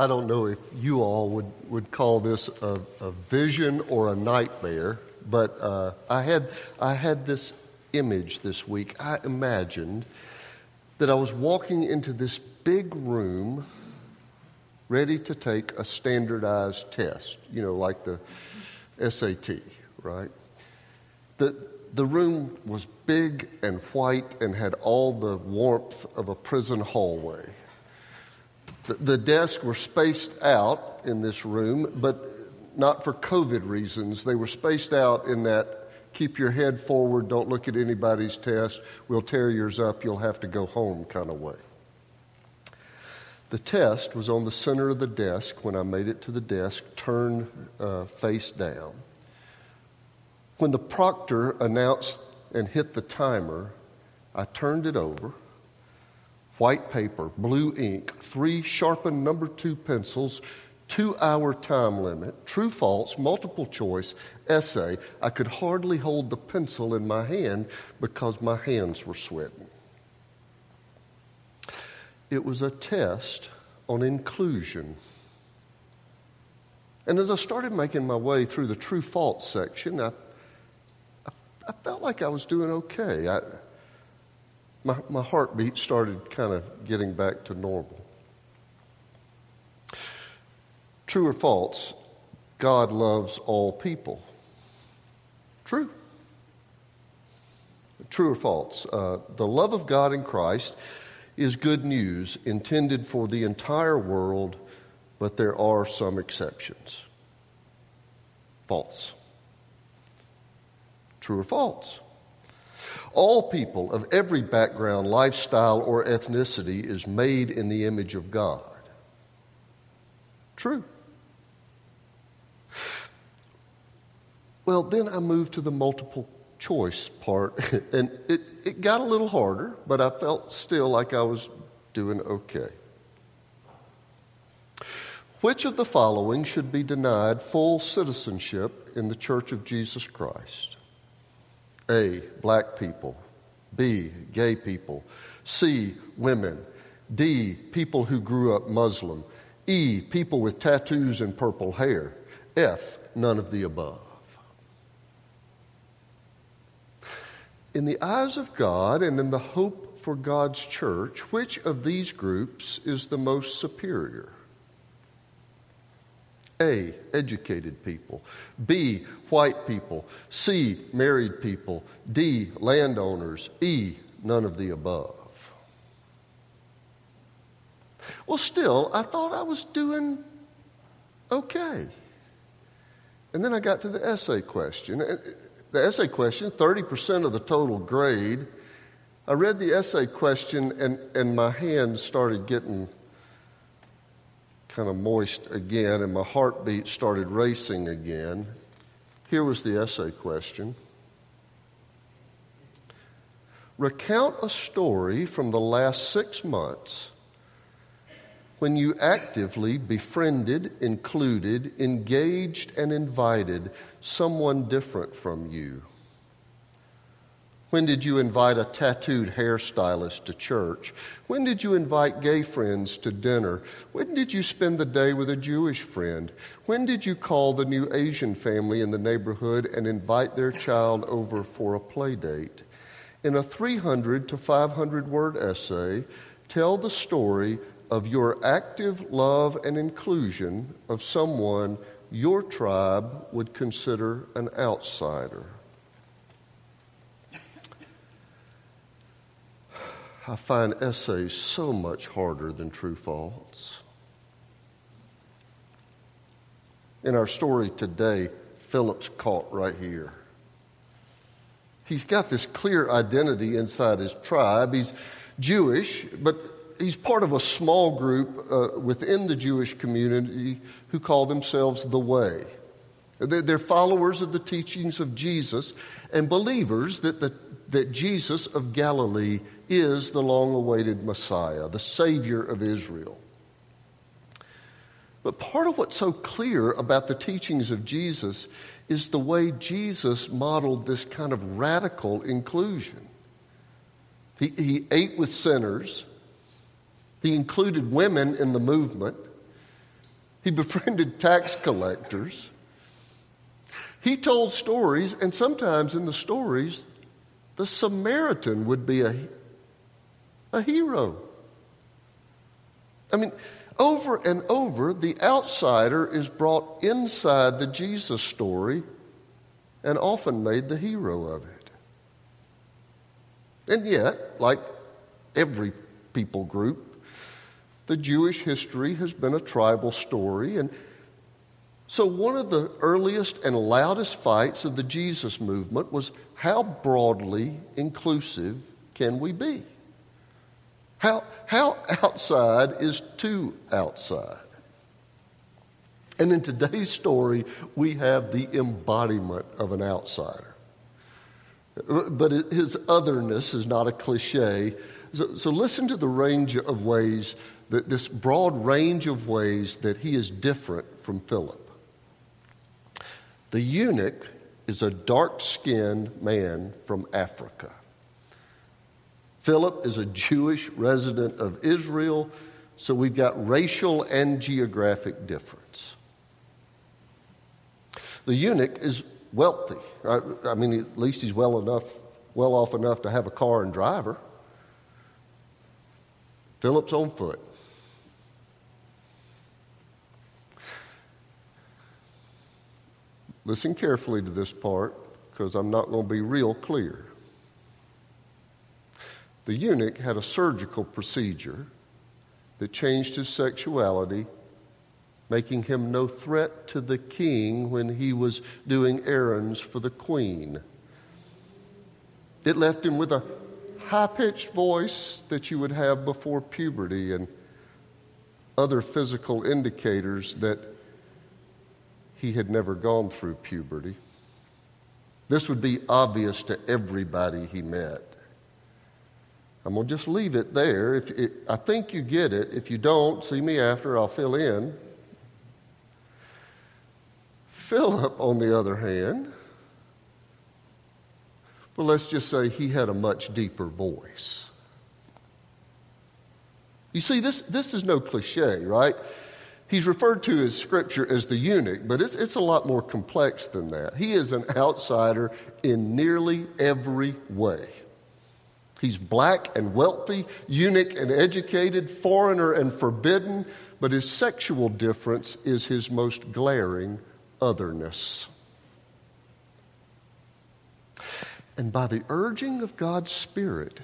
I don't know if you all would, would call this a, a vision or a nightmare, but uh, I, had, I had this image this week. I imagined that I was walking into this big room ready to take a standardized test, you know, like the SAT, right? The, the room was big and white and had all the warmth of a prison hallway. The, desks were spaced out in this room, but not for COVID reasons. They were spaced out in that keep your head forward, don't look at anybody's test, we'll tear yours up, you'll have to go home kind of way. The test was on the center of the desk when I made it to the desk, turned uh, face down. When the proctor announced and hit the timer, I turned it over white paper, blue ink, three sharpened number two pencils, two hour time limit, true false, multiple choice, essay. I could hardly hold the pencil in my hand because my hands were sweating. It was a test on inclusion. And as I started making my way through the true false section, I, I, I felt like I was doing okay. I, my, my heartbeat started kind of getting back to normal. True or false, God loves all people. True. True or false, uh, the love of God in Christ is good news intended for the entire world, but there are some exceptions. False. True or false? All people of every background, lifestyle, or ethnicity is made in the image of God. True. Well, then I moved to the multiple choice part, and it, it got a little harder, but I felt still like I was doing okay. Which of the following should be denied full citizenship in the Church of Jesus Christ? A. Black people. B. Gay people. C. Women. D. People who grew up Muslim. E. People with tattoos and purple hair. F. None of the above. In the eyes of God and in the hope for God's church, which of these groups is the most superior? A, educated people. B, white people. C, married people. D, landowners. E, none of the above. Well, still, I thought I was doing okay. And then I got to the essay question. Uh, the essay question, 30% of the total grade. I read the essay question, and, and my hands started getting kind of moist again, and my heartbeat started racing again. Here was the essay question Recount a story from the last six months when you actively befriended, included, engaged, and invited someone different from you. When did you invite a tattooed hairstylist to church? When did you invite gay friends to dinner? When did you spend the day with a Jewish friend? When did you call the new Asian family in the neighborhood and invite their child over for a play date? In a 300 to 500 word essay, tell the story of your active love and inclusion of someone your tribe would consider an outsider. I find essays so much harder than true false. In our story today, Philip's caught right here. He's got this clear identity inside his tribe. He's Jewish, but he's part of a small group uh, within the Jewish community who call themselves the Way. They're followers of the teachings of Jesus and believers that, the, that Jesus of Galilee is the long awaited Messiah, the Savior of Israel. But part of what's so clear about the teachings of Jesus is the way Jesus modeled this kind of radical inclusion. He, he ate with sinners, he included women in the movement, he befriended tax collectors. He told stories, and sometimes in the stories, the Samaritan would be a, a hero. I mean, over and over, the outsider is brought inside the Jesus story and often made the hero of it. And yet, like every people group, the Jewish history has been a tribal story. And so, one of the earliest and loudest fights of the Jesus movement was how broadly inclusive can we be? How, how outside is too outside? And in today's story, we have the embodiment of an outsider. But his otherness is not a cliche. So, so listen to the range of ways, that this broad range of ways that he is different from Philip. The eunuch is a dark skinned man from Africa. Philip is a Jewish resident of Israel, so we've got racial and geographic difference. The eunuch is wealthy. I, I mean, at least he's well enough, well off enough to have a car and driver. Philip's on foot. Listen carefully to this part because I'm not going to be real clear. The eunuch had a surgical procedure that changed his sexuality, making him no threat to the king when he was doing errands for the queen. It left him with a high pitched voice that you would have before puberty and other physical indicators that he had never gone through puberty. This would be obvious to everybody he met. I'm going to just leave it there. If it, I think you get it. If you don't, see me after, I'll fill in. Philip, on the other hand, well, let's just say he had a much deeper voice. You see, this, this is no cliche, right? He's referred to as scripture as the eunuch, but it's, it's a lot more complex than that. He is an outsider in nearly every way. He's black and wealthy, eunuch and educated, foreigner and forbidden, but his sexual difference is his most glaring otherness. And by the urging of God's Spirit,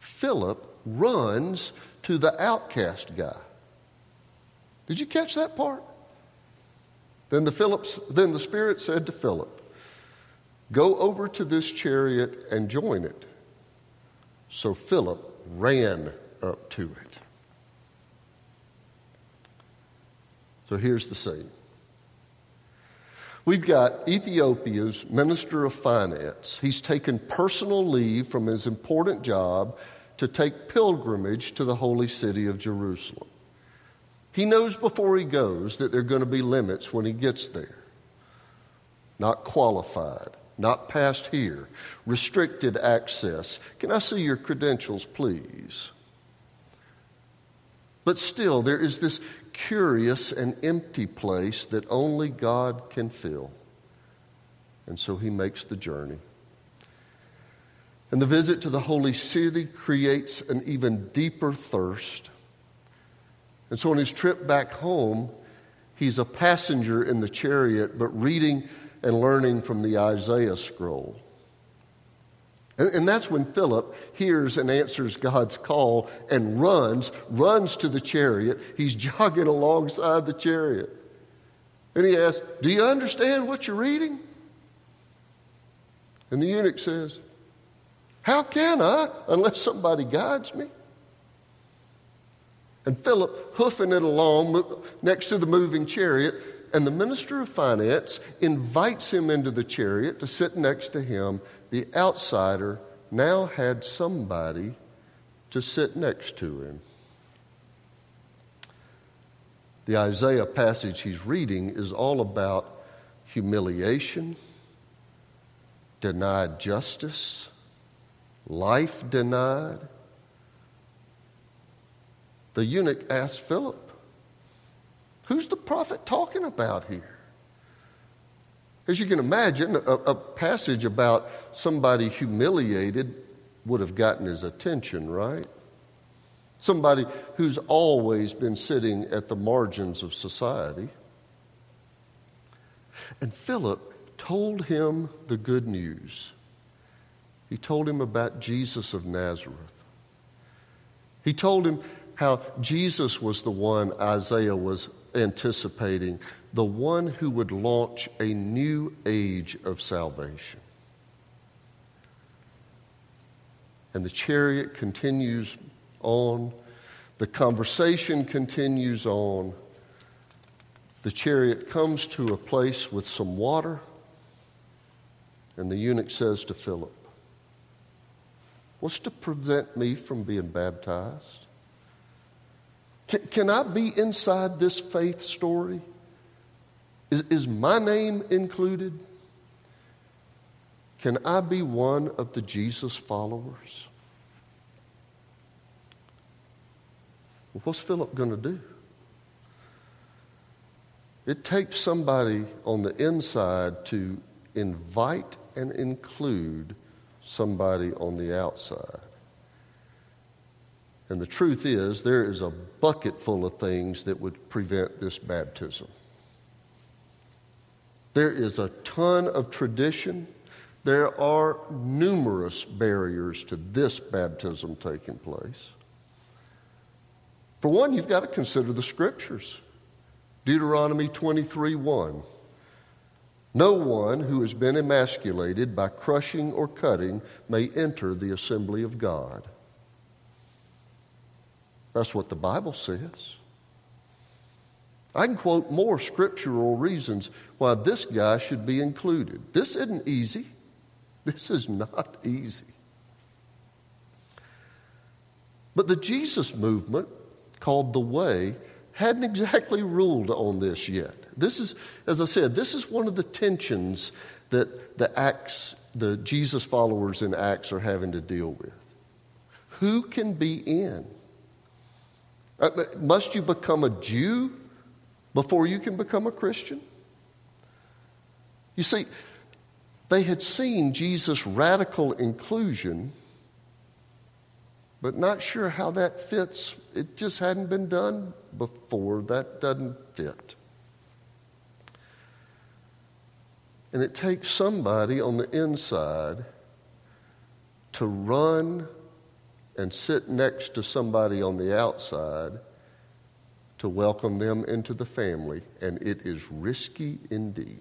Philip runs to the outcast guy. Did you catch that part? Then the, Phillips, then the Spirit said to Philip, Go over to this chariot and join it. So Philip ran up to it. So here's the scene. We've got Ethiopia's Minister of Finance. He's taken personal leave from his important job to take pilgrimage to the holy city of Jerusalem. He knows before he goes that there are going to be limits when he gets there. Not qualified, not past here, restricted access. Can I see your credentials, please? But still, there is this curious and empty place that only God can fill. And so he makes the journey. And the visit to the holy city creates an even deeper thirst. And so on his trip back home, he's a passenger in the chariot, but reading and learning from the Isaiah scroll. And, and, that's when Philip hears and answers God's call and runs, runs to the chariot. He's jogging alongside the chariot. And he asks, Do you understand what you're reading? And the eunuch says, How can I unless somebody guides me? And Philip hoofing it along next to the moving chariot, and the minister of finance invites him into the chariot to sit next to him. The outsider now had somebody to sit next to him. The Isaiah passage he's reading is all about humiliation, denied justice, life denied. The eunuch asked Philip, Who's the prophet talking about here? As you can imagine, a, a, passage about somebody humiliated would have gotten his attention, right? Somebody who's always been sitting at the margins of society. And Philip told him the good news. He told him about Jesus of Nazareth. He told him how Jesus was the one Isaiah was anticipating, the one who would launch a new age of salvation. And the chariot continues on, the conversation continues on. The chariot comes to a place with some water, and the eunuch says to Philip, What's to prevent me from being baptized? Can, can I be inside this faith story? Is, is my name included? Can I be one of the Jesus followers? what's Philip going to do? It takes somebody on the inside to invite and include somebody on the outside. And the truth is, there is a bucket full of things that would prevent this baptism. There is a ton of tradition. There are numerous barriers to this baptism taking place. For one, you've got to consider the scriptures. Deuteronomy 23 1. No one who has been emasculated by crushing or cutting may enter the assembly of God. That's what the Bible says. I can quote more scriptural reasons why this guy should be included. This isn't easy. This is not easy. But the Jesus movement, called the Way, hadn't exactly ruled on this yet. This is, as I said, this is one of the tensions that the Acts, the Jesus followers in Acts are having to deal with. Who can be in? Uh, must you become a Jew before you can become a Christian? You see, they had seen Jesus' radical inclusion, but not sure how that fits. It just hadn't been done before. That doesn't fit. And it takes somebody on the inside to run and sit next to somebody on the outside to welcome them into the family, and it is risky indeed.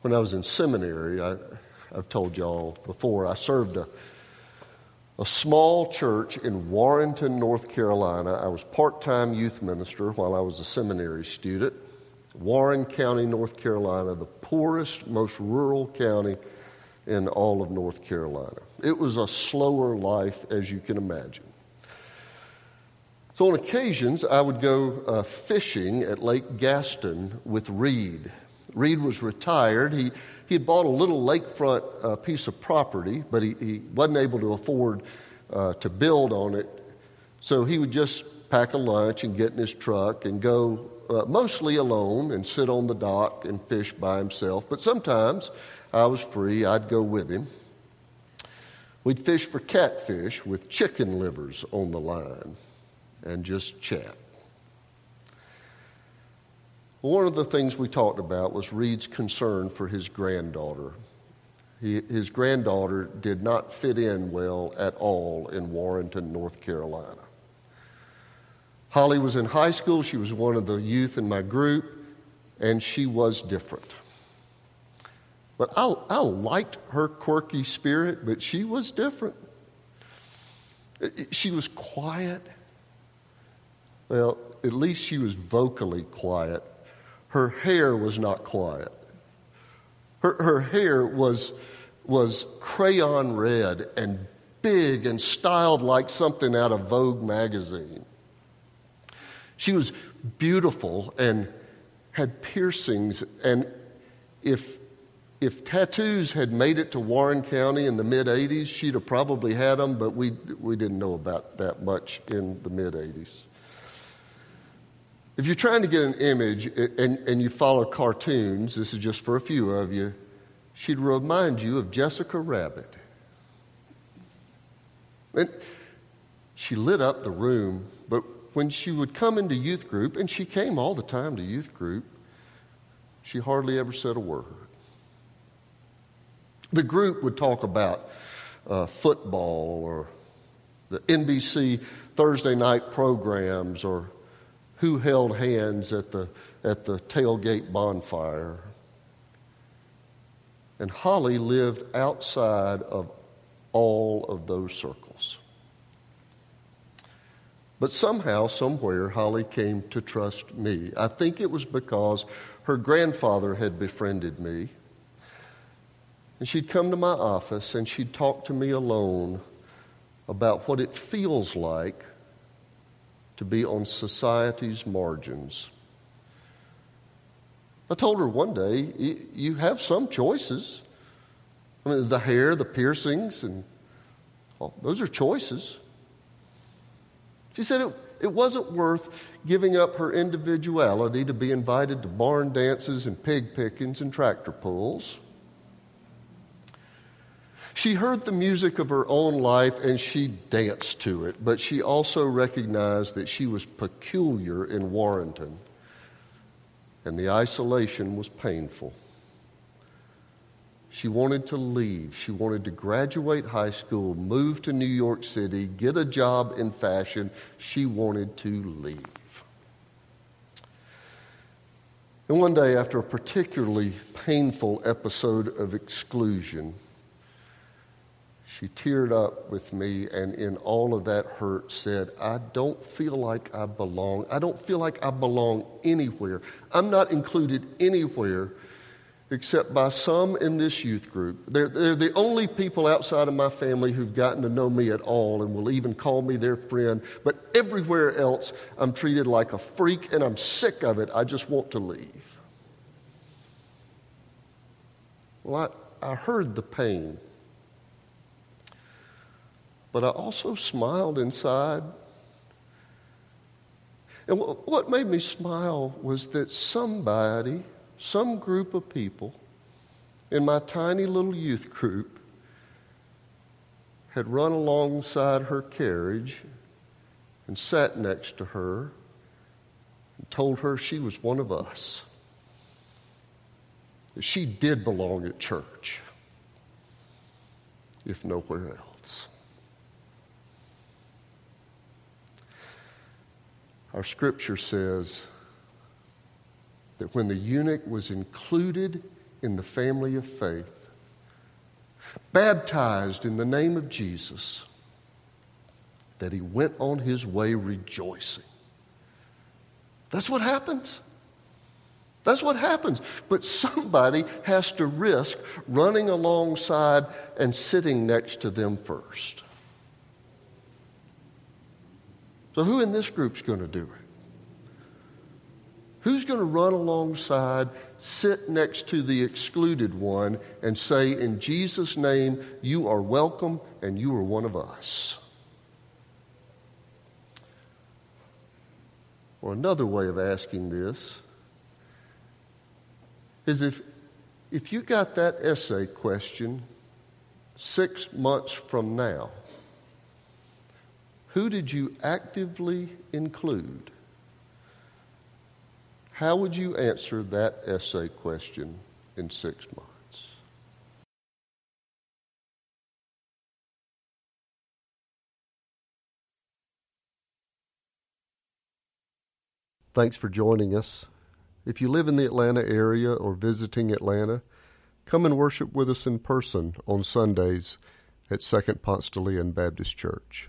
When I was in seminary, I, have told y'all before, I served a, a small church in Warrenton, North Carolina. I was part time youth minister while I was a seminary student. Warren County, North Carolina, the poorest, most rural county in all of North Carolina. It was a slower life, as you can imagine. So, on occasions, I would go uh, fishing at Lake Gaston with Reed. Reed was retired. He, he had bought a little lakefront uh, piece of property, but he, he wasn't able to afford uh, to build on it. So, he would just pack a lunch and get in his truck and go uh, mostly alone and sit on the dock and fish by himself. But sometimes I was free, I'd go with him. We'd fish for catfish with chicken livers on the line and just chat. One of the things we talked about was Reed's concern for his granddaughter. He, his granddaughter did not fit in well at all in Warrenton, North Carolina. Holly was in high school. She was one of the youth in my group, and she was different. But I, I liked her quirky spirit, but she was different. She was quiet. Well, at least she was vocally quiet. Her hair was not quiet. Her, her hair was, was crayon red and big and styled like something out of Vogue magazine. She was beautiful and had piercings, and if if tattoos had made it to Warren County in the mid 80s, she'd have probably had them, but we, we didn't know about that much in the mid 80s. If you're trying to get an image and, and you follow cartoons, this is just for a few of you, she'd remind you of Jessica Rabbit. And she lit up the room, but when she would come into youth group, and she came all the time to youth group, she hardly ever said a word. The group would talk about uh, football or the NBC Thursday night programs or who held hands at the, at the tailgate bonfire. And Holly lived outside of all of those circles. But somehow, somewhere, Holly came to trust me. I think it was because her grandfather had befriended me. And she'd come to my office and she'd talk to me alone about what it feels like to be on society's margins. I told her one day, you have some choices. I mean, the hair, the piercings, and well, those are choices. She said it, it wasn't worth giving up her individuality to be invited to barn dances and pig pickings and tractor pulls. She heard the music of her own life and she danced to it, but she also recognized that she was peculiar in Warrenton, and the isolation was painful. She wanted to leave. She wanted to graduate high school, move to New York City, get a job in fashion. She wanted to leave. And one day, after a particularly painful episode of exclusion, she teared up with me and in all of that hurt said, I don't feel like I belong. I don't feel like I belong anywhere. I'm not included anywhere except by some in this youth group. They're, they're the only people outside of my family who've gotten to know me at all and will even call me their friend. But everywhere else, I'm treated like a freak and I'm sick of it. I just want to leave. Well, I, I heard the pain but I also smiled inside. And what made me smile was that somebody, some group of people in my tiny little youth group had run alongside her carriage and sat next to her and told her she was one of us. That she did belong at church, if nowhere else. Our scripture says that when the eunuch was included in the family of faith, baptized in the name of Jesus, that he went on his way rejoicing. That's what happens. That's what happens. But somebody has to risk running alongside and sitting next to them first. So, who in this group is going to do it? Who's going to run alongside, sit next to the excluded one, and say, In Jesus' name, you are welcome and you are one of us? Or another way of asking this is if, if you got that essay question six months from now, who did you actively include? How would you answer that essay question in six months? Thanks for joining us. If you live in the Atlanta area or visiting Atlanta, come and worship with us in person on Sundays at Second Ponce de Leon Baptist Church.